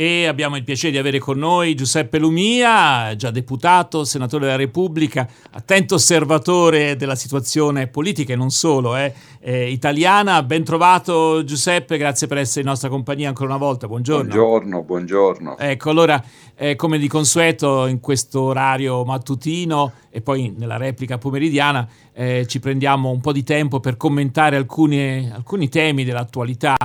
e abbiamo il piacere di avere con noi Giuseppe Lumia, già deputato, senatore della Repubblica, attento osservatore della situazione politica e non solo, eh, eh, italiana. Ben trovato Giuseppe, grazie per essere in nostra compagnia ancora una volta. Buongiorno. Buongiorno, buongiorno. Ecco, allora, eh, come di consueto in questo orario mattutino e poi nella replica pomeridiana eh, ci prendiamo un po' di tempo per commentare alcuni, alcuni temi dell'attualità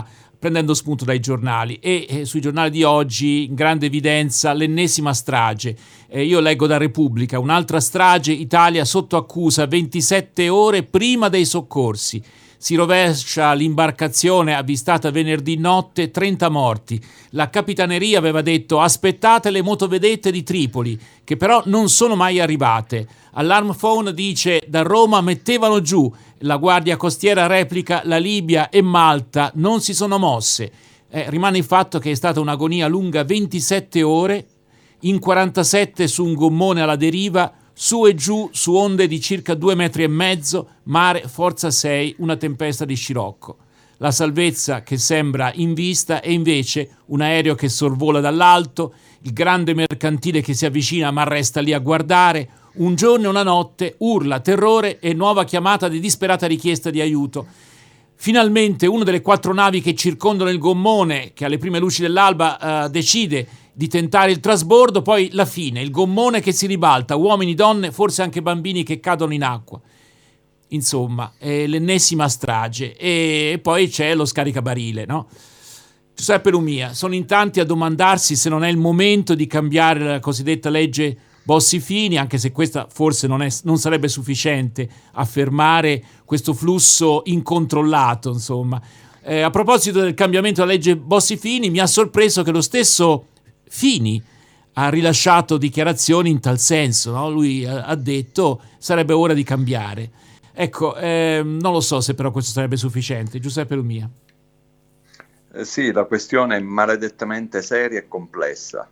prendendo spunto dai giornali e eh, sui giornali di oggi in grande evidenza l'ennesima strage. Eh, io leggo da Repubblica, un'altra strage, Italia sotto accusa 27 ore prima dei soccorsi. Si rovescia l'imbarcazione avvistata venerdì notte, 30 morti. La capitaneria aveva detto aspettate le motovedette di Tripoli, che però non sono mai arrivate. Alarm Phone dice da Roma mettevano giù la Guardia Costiera replica la Libia e Malta non si sono mosse. Eh, rimane il fatto che è stata un'agonia lunga 27 ore, in 47 su un gommone alla deriva, su e giù su onde di circa due metri e mezzo, mare forza 6, una tempesta di scirocco. La salvezza che sembra in vista è invece un aereo che sorvola dall'alto, il grande mercantile che si avvicina ma resta lì a guardare, un giorno e una notte, urla, terrore e nuova chiamata di disperata richiesta di aiuto. Finalmente una delle quattro navi che circondano il gommone, che alle prime luci dell'alba uh, decide di tentare il trasbordo, poi la fine, il gommone che si ribalta, uomini, donne, forse anche bambini che cadono in acqua. Insomma, è l'ennesima strage. E poi c'è lo scaricabarile, no? Giuseppe Lumia, sono in tanti a domandarsi se non è il momento di cambiare la cosiddetta legge Bossi Fini, anche se questa forse non, è, non, sarebbe sufficiente a fermare questo flusso incontrollato. Insomma. Eh, a proposito del cambiamento della legge Bossi Fini, mi ha sorpreso che lo stesso Fini ha rilasciato dichiarazioni in tal senso. No? Lui ha detto sarebbe ora di cambiare. Ecco, eh, non lo so se però questo sarebbe sufficiente. Giuseppe Lumia. Eh sì, la questione è maledettamente seria e complessa.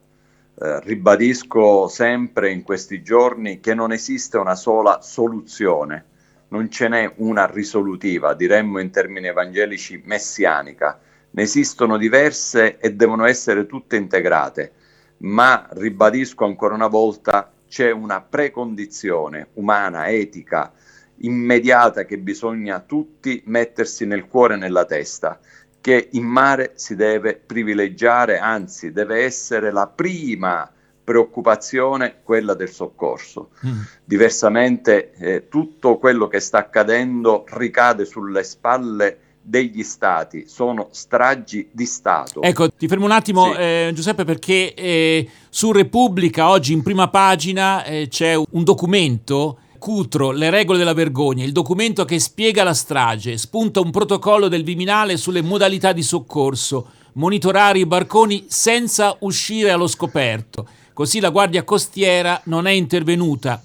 Eh, ribadisco sempre in questi giorni che non esiste una sola soluzione, non ce n'è una risolutiva, diremmo in termini evangelici messianica, ne esistono diverse e devono essere tutte integrate, ma ribadisco ancora una volta c'è una precondizione umana, etica, immediata che bisogna tutti mettersi nel cuore e nella testa che in mare si deve privilegiare, anzi deve essere la prima preoccupazione quella del soccorso. Mm. Diversamente eh, tutto quello che sta accadendo ricade sulle spalle degli stati, sono stragi di Stato. Ecco, ti fermo un attimo sì. eh, Giuseppe perché eh, su Repubblica oggi in prima pagina eh, c'è un documento Cutro, Le regole della vergogna, il documento che spiega la strage, spunta un protocollo del Viminale sulle modalità di soccorso, monitorare i barconi senza uscire allo scoperto. Così la Guardia Costiera non è intervenuta.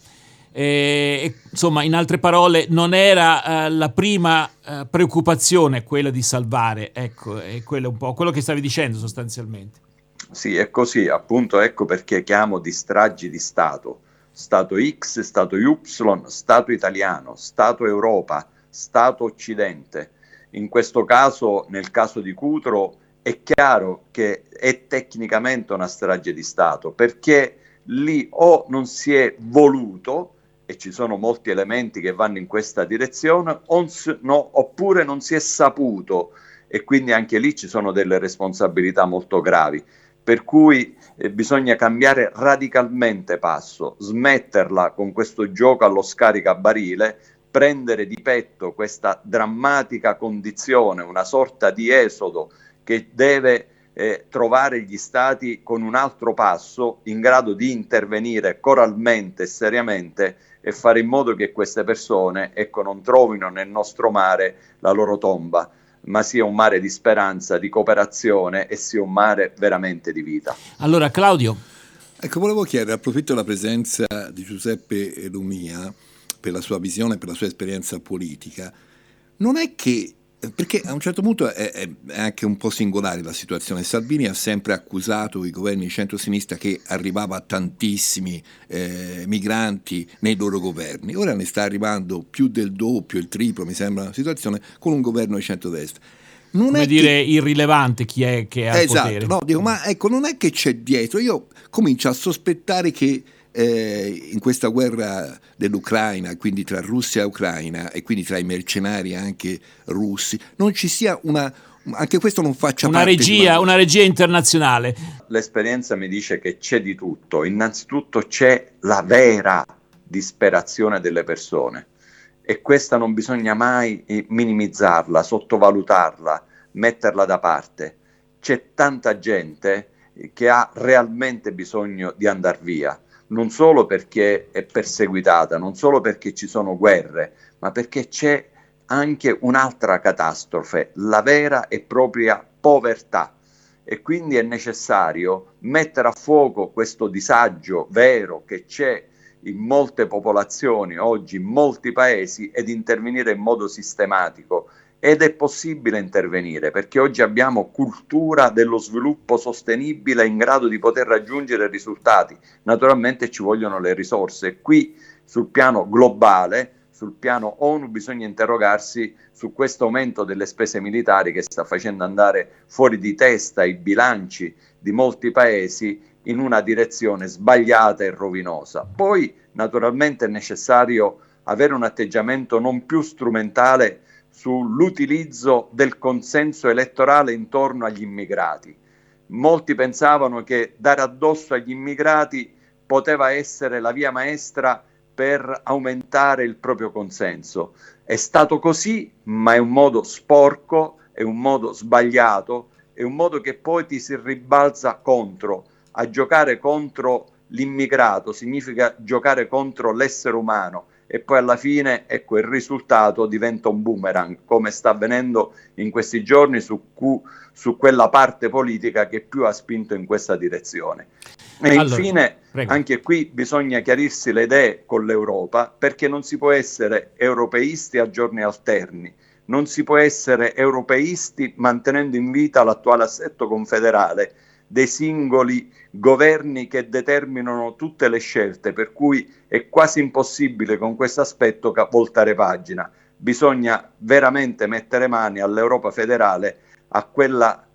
Eh, insomma, in altre parole, non era eh, la prima eh, preoccupazione quella di salvare. Ecco, è quello un po' quello che stavi dicendo sostanzialmente. Sì, è così, appunto, ecco perché chiamo di stragi di Stato Stato X, Stato Y, Stato italiano, Stato Europa, Stato Occidente. In questo caso, nel caso di Cutro, è chiaro che è tecnicamente una strage di Stato, perché lì o non si è voluto, e ci sono molti elementi che vanno in questa direzione, no, oppure non si è saputo, e quindi anche lì ci sono delle responsabilità molto gravi per cui eh, bisogna cambiare radicalmente passo, smetterla con questo gioco allo scaricabarile, prendere di petto questa drammatica condizione, una sorta di esodo che deve eh, trovare gli stati con un altro passo in grado di intervenire coralmente e seriamente e fare in modo che queste persone ecco, non trovino nel nostro mare la loro tomba ma sia un mare di speranza, di cooperazione e sia un mare veramente di vita. Allora Claudio. Ecco, volevo chiedere, approfitto della presenza di Giuseppe Lumia per la sua visione, per la sua esperienza politica, non è che perché a un certo punto è, è, anche un po' singolare la situazione. Salvini ha sempre accusato i governi di centro-sinistra che arrivava tantissimi eh, migranti nei loro governi. Ora ne sta arrivando più del doppio, il triplo, mi sembra una situazione, con un governo di centrodestra. non come è dire che... irrilevante chi è che ha esatto, potere. No, dico, ma ecco, non è che c'è dietro. Io comincio a sospettare che eh, in questa guerra dell'Ucraina, quindi tra Russia e Ucraina e quindi tra i mercenari anche russi, non ci sia una, anche questo non faccia una parte regia, una regia internazionale. L'esperienza mi dice che c'è di tutto. Innanzitutto c'è la vera disperazione delle persone e questa non bisogna mai eh, minimizzarla, sottovalutarla, metterla da parte. C'è tanta gente che ha realmente bisogno di andare via, non solo perché è perseguitata, non solo perché ci sono guerre, ma perché c'è anche un'altra catastrofe, la vera e propria povertà. E quindi è necessario mettere a fuoco questo disagio vero che c'è in molte popolazioni oggi, in molti paesi, ed intervenire in modo sistematico. Ed è possibile intervenire perché oggi abbiamo cultura dello sviluppo sostenibile in grado di poter raggiungere risultati. Naturalmente ci vogliono le risorse. Qui sul piano globale sul piano ONU bisogna interrogarsi su questo aumento delle spese militari che sta facendo andare fuori di testa i bilanci di molti paesi in una direzione sbagliata e rovinosa. Poi naturalmente è necessario avere un atteggiamento non più strumentale sull'utilizzo del consenso elettorale intorno agli immigrati. Molti pensavano che dare addosso agli immigrati poteva essere la via maestra per aumentare il proprio consenso. È stato così, ma è un modo sporco, è un modo sbagliato, è un modo che poi ti si ribalza contro. A giocare contro l'immigrato significa giocare contro l'essere umano e poi alla fine ecco il risultato diventa un boomerang come sta avvenendo in questi giorni su, cu- su quella parte politica che più ha spinto in questa direzione. E allora, infine prego. anche qui bisogna chiarirsi le idee con l'Europa perché non si può essere europeisti a giorni alterni, non si può essere europeisti mantenendo in vita l'attuale assetto confederale dei singoli governi che determinano tutte le scelte, per cui è quasi impossibile con questo aspetto voltare pagina. Bisogna veramente mettere mani all'Europa federale, a quella,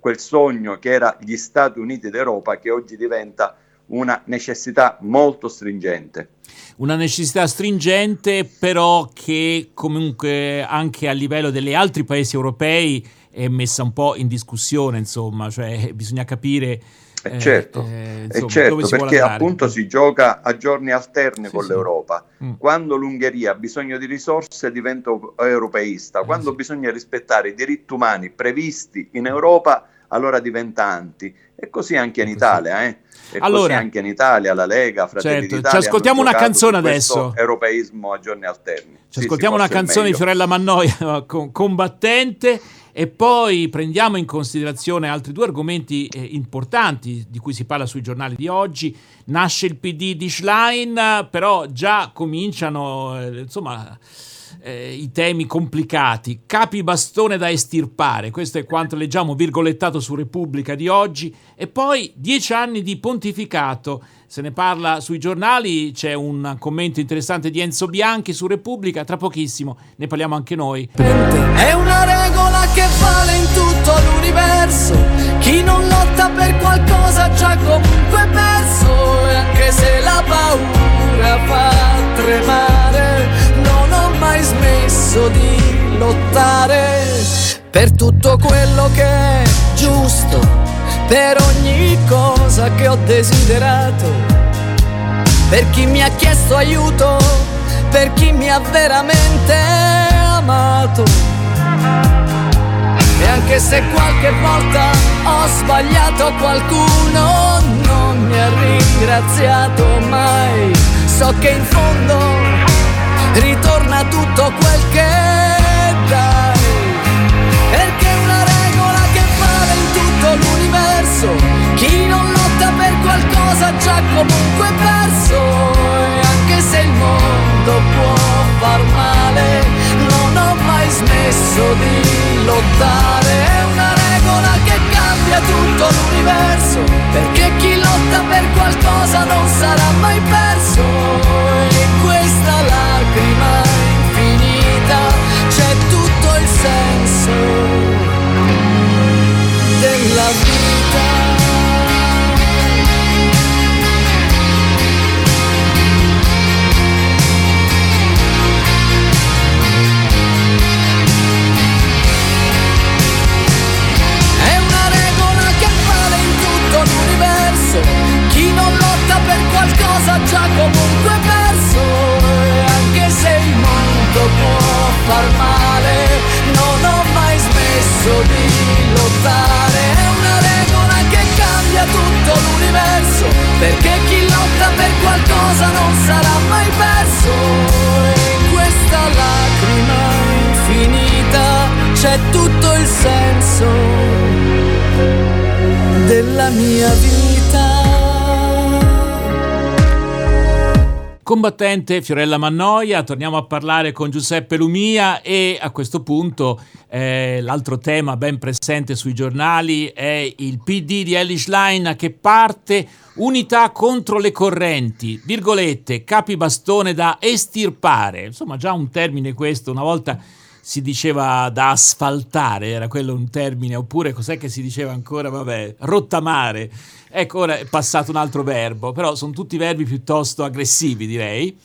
quel sogno che era gli Stati Uniti d'Europa, che oggi diventa una necessità molto stringente. Una necessità stringente, però che comunque anche a livello degli altri paesi europei è messa un po' in discussione, insomma, cioè bisogna capire eh, certo, eh, insomma, certo perché appunto si gioca a giorni alterni sì, con sì. l'Europa. Mm. Quando l'Ungheria ha bisogno di risorse diventa europeista, eh, quando sì. bisogna rispettare i diritti umani previsti in Europa allora diventa anti. E così anche in Italia, eh? E allora, anche in Italia, la Lega, Fratelli certo, d'Italia. Ci ascoltiamo una canzone adesso. Europeismo a giorni alterni. Ci sì, ascoltiamo una canzone di Fiorella Mannoia, combattente. E poi prendiamo in considerazione altri due argomenti eh, importanti di cui si parla sui giornali di oggi. Nasce il PD di Schlein, però già cominciano, eh, insomma, eh, i temi complicati. Capi bastone da estirpare, questo è quanto leggiamo virgolettato su Repubblica di oggi. E poi dieci anni di pontificato. Se ne parla sui giornali, c'è un commento interessante di Enzo Bianchi su Repubblica, tra pochissimo ne parliamo anche noi. È una regola che vale per tutto quello che è giusto per ogni cosa che ho desiderato, per chi mi ha chiesto aiuto, per chi mi ha veramente amato. E anche se qualche volta ho sbagliato qualcuno, non mi ha ringraziato mai, so che in fondo ritorna tutto quel che dai. Mia vita. Combattente Fiorella Mannoia, torniamo a parlare con Giuseppe Lumia e a questo punto eh, l'altro tema ben presente sui giornali è il PD di Elish Line che parte unità contro le correnti, virgolette, capi bastone da estirpare, insomma già un termine questo, una volta si diceva da asfaltare, era quello un termine, oppure cos'è che si diceva ancora, vabbè, rottamare. Ecco, ora è passato un altro verbo, però sono tutti verbi piuttosto aggressivi, direi.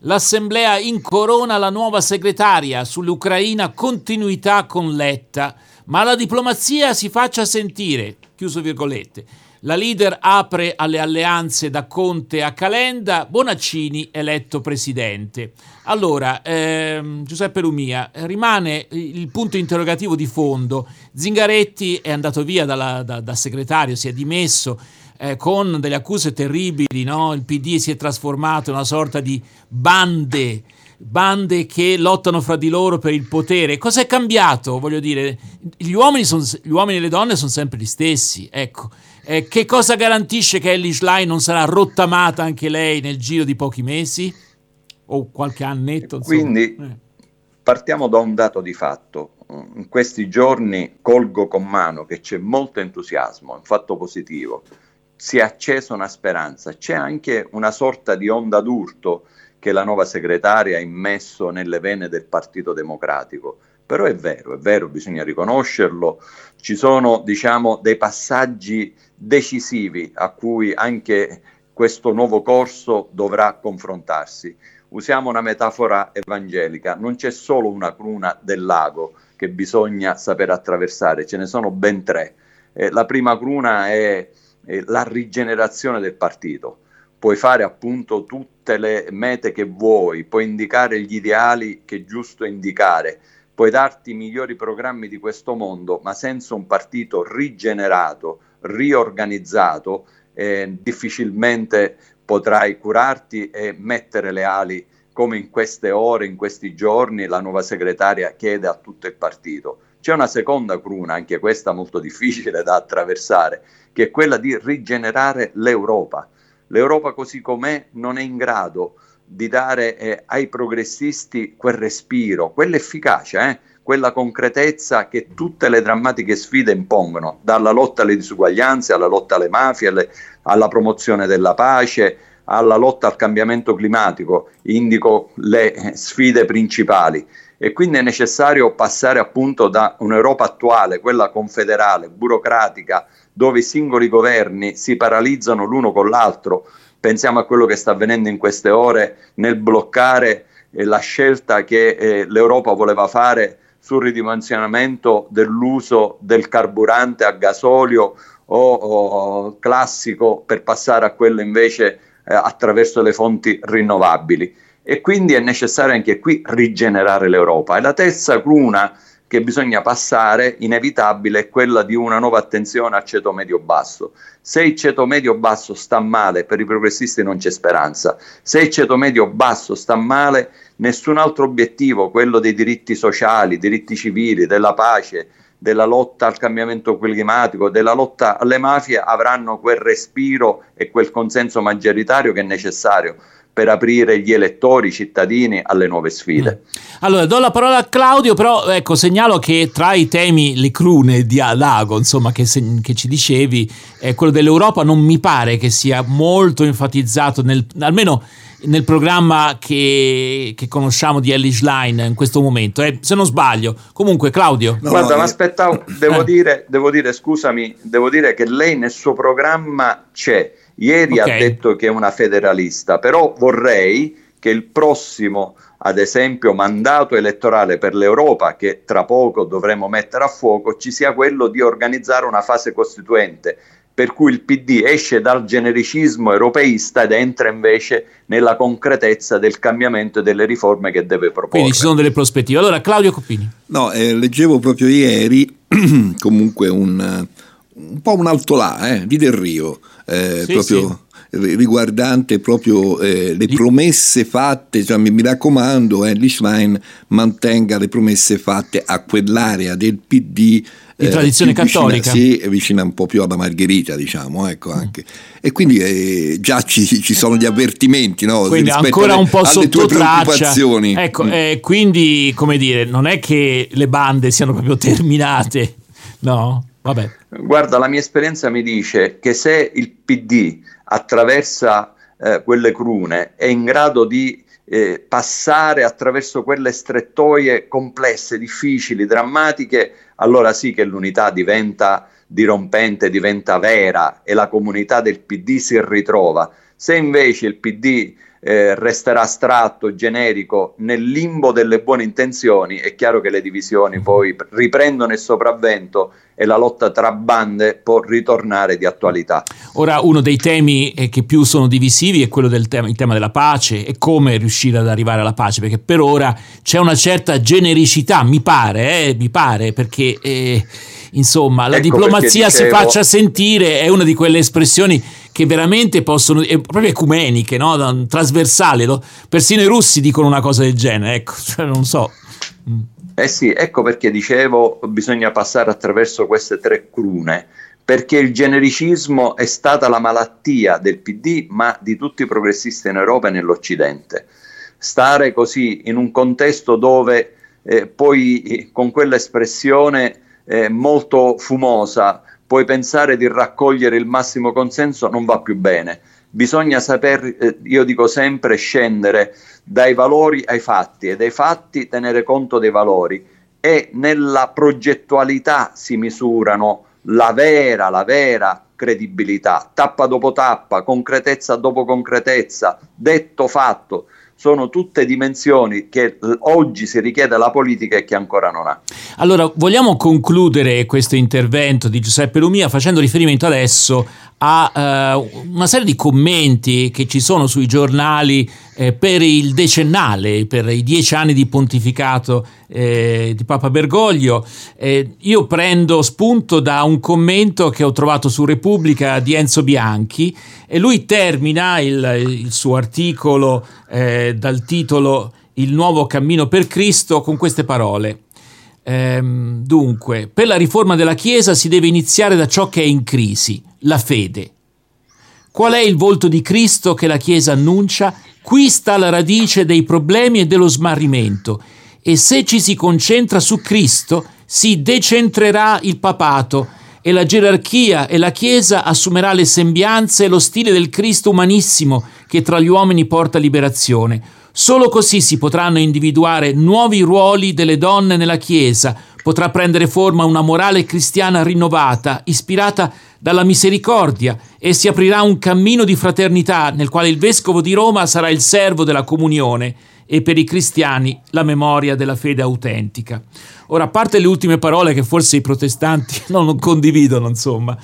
L'Assemblea incorona la nuova segretaria sull'Ucraina continuità con Letta, ma la diplomazia si faccia sentire, chiuso virgolette. La leader apre alle alleanze da Conte a Calenda, Bonaccini eletto presidente. Allora, ehm, Giuseppe Lumia, rimane il punto interrogativo di fondo. Zingaretti è andato via dalla, da, da segretario, si è dimesso eh, con delle accuse terribili, no? il PD si è trasformato in una sorta di bande bande che lottano fra di loro per il potere. Cos'è cambiato? Voglio dire, gli uomini, son, gli uomini e le donne sono sempre gli stessi. Ecco, eh, che cosa garantisce che Ellie Schlein non sarà rottamata anche lei nel giro di pochi mesi? O qualche annetto? Insomma. Quindi eh. partiamo da un dato di fatto. In questi giorni colgo con mano che c'è molto entusiasmo, un fatto positivo. Si è accesa una speranza, c'è anche una sorta di onda d'urto che la nuova segretaria ha immesso nelle vene del Partito Democratico. Però è vero, è vero, bisogna riconoscerlo. Ci sono, diciamo, dei passaggi decisivi a cui anche questo nuovo corso dovrà confrontarsi. Usiamo una metafora evangelica, non c'è solo una cruna del lago che bisogna saper attraversare, ce ne sono ben tre. Eh, la prima cruna è, è la rigenerazione del partito puoi fare appunto tutte le mete che vuoi, puoi indicare gli ideali che è giusto indicare, puoi darti i migliori programmi di questo mondo, ma senza un partito rigenerato, riorganizzato, eh, difficilmente potrai curarti e mettere le ali come in queste ore, in questi giorni, la nuova segretaria chiede a tutto il partito. C'è una seconda cruna, anche questa molto difficile da attraversare, che è quella di rigenerare l'Europa L'Europa così com'è non è in grado di dare eh, ai progressisti quel respiro, quell'efficacia, eh, quella concretezza che tutte le drammatiche sfide impongono, dalla lotta alle disuguaglianze, alla lotta alle mafie, alle, alla promozione della pace, alla lotta al cambiamento climatico, indico le eh, sfide principali e quindi è necessario passare appunto da un'Europa attuale, quella confederale, burocratica, dove i singoli governi si paralizzano l'uno con l'altro. Pensiamo a quello che sta avvenendo in queste ore nel bloccare eh, la scelta che eh, l'Europa voleva fare sul ridimensionamento dell'uso del carburante a gasolio o, o classico per passare a quello invece eh, attraverso le fonti rinnovabili e quindi è necessario anche qui rigenerare l'Europa. E la terza cruna che bisogna passare, inevitabile, è quella di una nuova attenzione al ceto medio-basso. Se il ceto medio-basso sta male, per i progressisti non c'è speranza. Se il ceto medio-basso sta male, nessun altro obiettivo, quello dei diritti sociali, diritti civili, della pace, della lotta al cambiamento climatico, della lotta alle mafie, avranno quel respiro e quel consenso maggioritario che è necessario per aprire gli elettori, i cittadini alle nuove sfide. Mm. Allora, do la parola a Claudio, però ecco, segnalo che tra i temi, le crune di Alago, insomma, che, se, che ci dicevi, eh, quello dell'Europa non mi pare che sia molto enfatizzato, nel, almeno nel programma che, che, conosciamo di Ellis Line in questo momento, eh, se non sbaglio. Comunque, Claudio. No, Guarda, ma aspetta, devo, eh. dire, devo dire, scusami, devo dire che lei nel suo programma c'è Ieri okay. ha detto che è una federalista, però vorrei che il prossimo, ad esempio, mandato elettorale per l'Europa, che tra poco dovremo mettere a fuoco, ci sia quello di organizzare una fase costituente per cui il PD esce dal genericismo europeista ed entra invece nella concretezza del cambiamento e delle riforme che deve proporre. Quindi ci sono delle prospettive. Allora, Claudio Coppini. No, eh, leggevo proprio ieri comunque un, un, po' un alto là eh, di Del Rio, eh, sì, proprio... Sì riguardante proprio eh, le promesse fatte, cioè, mi, mi, raccomando, eh, mantenga le promesse fatte a quell'area del PD di tradizione cattolica. Vicina, sì, vicina un po' più alla Margherita, diciamo, ecco anche. E quindi eh, già ci, ci, sono gli avvertimenti, no? Quindi ancora alle, un po' sotto traccia. Ecco, mm. eh, quindi, come dire, non è che le bande siano proprio terminate, no? Vabbè. Guarda, la mia esperienza mi dice che se il PD attraversa eh, quelle crune è in grado di eh, passare attraverso quelle strettoie complesse, difficili, drammatiche, allora sì che l'unità diventa dirompente, diventa vera e la comunità del PD si ritrova. Se invece il PD eh, resterà astratto, generico, nel limbo delle buone intenzioni, è chiaro che le divisioni poi riprendono il sopravvento e la lotta tra bande può ritornare di attualità. Ora, uno dei temi eh, che più sono divisivi è quello del tema, tema della pace e come riuscire ad arrivare alla pace, perché per ora c'è una certa genericità, mi pare, eh, mi pare, perché... Eh, insomma, la ecco diplomazia dicevo... si faccia sentire è una di quelle espressioni che veramente possono, è proprio ecumeniche, no? trasversali. No? Persino i russi dicono una cosa del genere, ecco, cioè, non so. Mm. Eh sì, ecco perché dicevo bisogna passare attraverso queste tre crune, perché il genericismo è stata la malattia del PD, ma di tutti i progressisti in Europa e nell'Occidente. Stare così in un contesto dove eh, poi eh, con quell'espressione eh, molto fumosa, puoi pensare di raccogliere il massimo consenso, non va più bene. Bisogna saper, eh, io dico sempre, scendere dai valori ai fatti e dai fatti tenere conto dei valori. E nella progettualità si misurano la vera, la vera credibilità, tappa dopo tappa, concretezza dopo concretezza, detto fatto sono tutte dimensioni che oggi si richiede alla politica e che ancora non ha. Allora, vogliamo concludere questo intervento di Giuseppe Lumia facendo riferimento adesso a uh, una serie di commenti che ci sono sui giornali eh, per il decennale, per i dieci anni di pontificato eh, di Papa Bergoglio. Eh, io prendo spunto da un commento che ho trovato su Repubblica di Enzo Bianchi e lui termina il, il suo articolo eh, dal titolo Il nuovo cammino per Cristo con queste parole. Ehm, dunque, per la riforma della Chiesa si deve iniziare da ciò che è in crisi, la fede. Qual è il volto di Cristo che la Chiesa annuncia? Qui sta la radice dei problemi e dello smarrimento. E se ci si concentra su Cristo, si decentrerà il papato e la gerarchia e la Chiesa assumerà le sembianze e lo stile del Cristo umanissimo che tra gli uomini porta liberazione Solo così si potranno individuare nuovi ruoli delle donne nella Chiesa, potrà prendere forma una morale cristiana rinnovata, ispirata dalla misericordia e si aprirà un cammino di fraternità nel quale il vescovo di Roma sarà il servo della comunione e per i cristiani la memoria della fede autentica. Ora, a parte le ultime parole che forse i protestanti non condividono, insomma,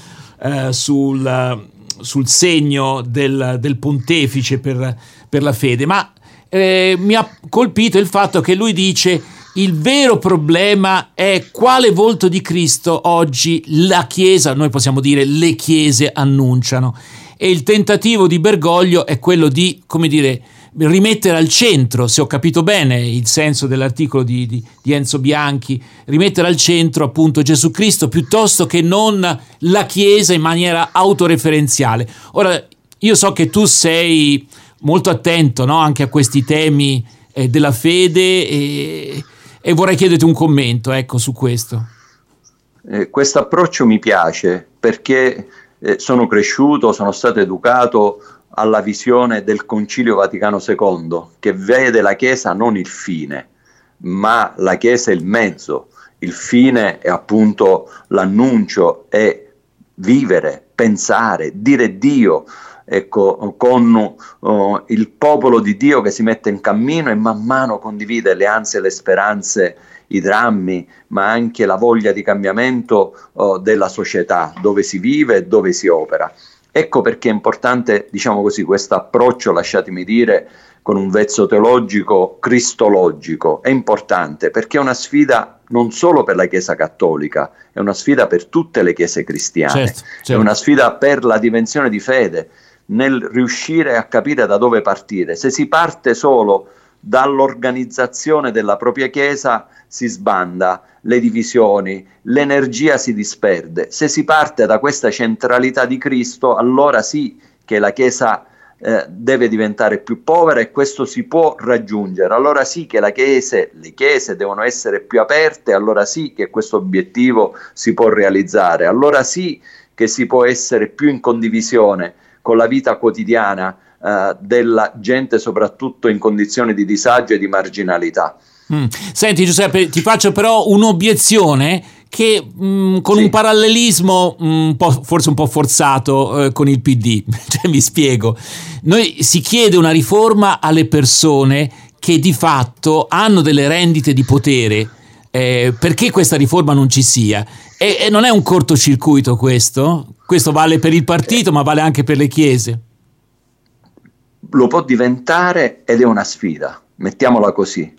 eh, sul, sul, segno del, del pontefice per, per la fede, ma eh, mi ha colpito il fatto che lui dice il vero problema è quale volto di Cristo oggi la Chiesa, noi possiamo dire le Chiese annunciano. E il tentativo di Bergoglio è quello di, come dire, rimettere al centro, se ho capito bene il senso dell'articolo di, di, di, Enzo Bianchi, rimettere al centro appunto Gesù Cristo piuttosto che non la Chiesa in maniera autoreferenziale. Ora, io so che tu sei molto attento no? anche a questi temi eh, della fede e, e, vorrei chiederti un commento ecco, su questo. Eh, questo approccio mi piace perché eh, sono cresciuto, sono stato educato alla visione del Concilio Vaticano II che vede la Chiesa non il fine, ma la Chiesa il mezzo. Il fine è appunto l'annuncio, è vivere, pensare, dire Dio, ecco, con uh, il popolo di Dio che si mette in cammino e man mano condivide le ansie le speranze i drammi, ma anche la voglia di cambiamento oh, della società dove si vive e dove si opera. Ecco perché è importante, diciamo così, questo approccio, lasciatemi dire, con un vezzo teologico cristologico. È importante perché è una sfida non solo per la Chiesa cattolica, è una sfida per tutte le chiese cristiane, certo, certo. è una sfida per la dimensione di fede, nel riuscire a capire da dove partire. Se si parte solo dall'organizzazione della propria Chiesa si sbanda, le divisioni, l'energia si disperde. Se si parte da questa centralità di Cristo, allora sì che la Chiesa eh, deve diventare più povera e questo si può raggiungere. Allora sì che chiese, le chiese devono essere più aperte, allora sì che questo obiettivo si può realizzare, allora sì che si può essere più in condivisione con la vita quotidiana eh, della gente, soprattutto in condizioni di disagio e di marginalità. Mm. Senti Giuseppe, ti faccio però un'obiezione che mh, mm, con sì. un parallelismo mh, mm, un forse un po' forzato eh, con il PD, cioè, mi spiego, noi si chiede una riforma alle persone che di fatto hanno delle rendite di potere, eh, perché questa riforma non ci sia? E, e non è un cortocircuito questo? Questo vale per il partito ma vale anche per le chiese? Lo può diventare ed è una sfida, mettiamola così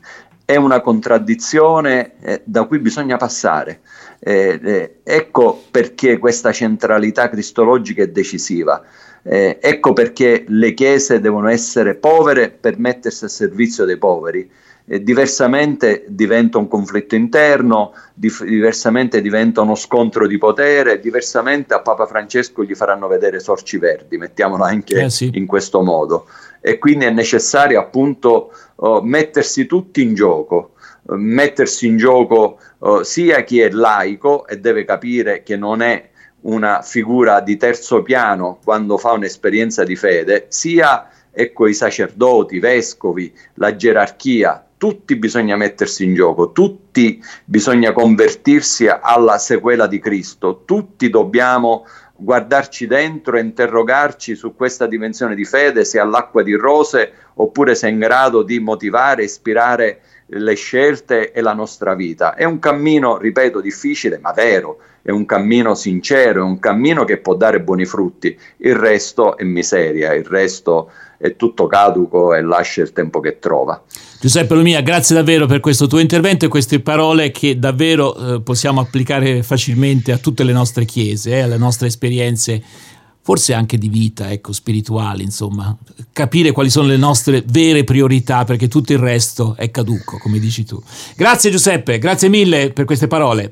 è una contraddizione eh, da cui bisogna passare. Eh, eh, ecco perché questa centralità cristologica è decisiva. Eh, ecco perché le chiese devono essere povere per mettersi a servizio dei poveri. Eh, diversamente diventa un conflitto interno, dif- diversamente diventa uno scontro di potere, diversamente a Papa Francesco gli faranno vedere sorci verdi, mettiamolo anche eh sì. in questo modo. E quindi è necessario appunto oh, mettersi tutti in gioco, mettersi in gioco oh, sia chi è laico e deve capire che non è una figura di terzo piano quando fa un'esperienza di fede, sia ecco, i sacerdoti, i vescovi, la gerarchia, tutti bisogna mettersi in gioco, tutti bisogna convertirsi alla sequela di Cristo, tutti dobbiamo guardarci dentro e interrogarci su questa dimensione di fede, se all'acqua di rose oppure se è in grado di motivare, ispirare le scelte e la nostra vita. È un cammino, ripeto, difficile ma vero, è un cammino sincero, è un cammino che può dare buoni frutti, il resto è miseria, il resto è tutto caduco e lascia il tempo che trova. Giuseppe Lumia, grazie davvero per questo tuo intervento e queste parole che davvero eh, possiamo applicare facilmente a tutte le nostre chiese, eh, alle nostre esperienze forse anche di vita, ecco, spirituali, insomma, capire quali sono le nostre vere priorità perché tutto il resto è caduco, come dici tu. Grazie Giuseppe, grazie mille per queste parole.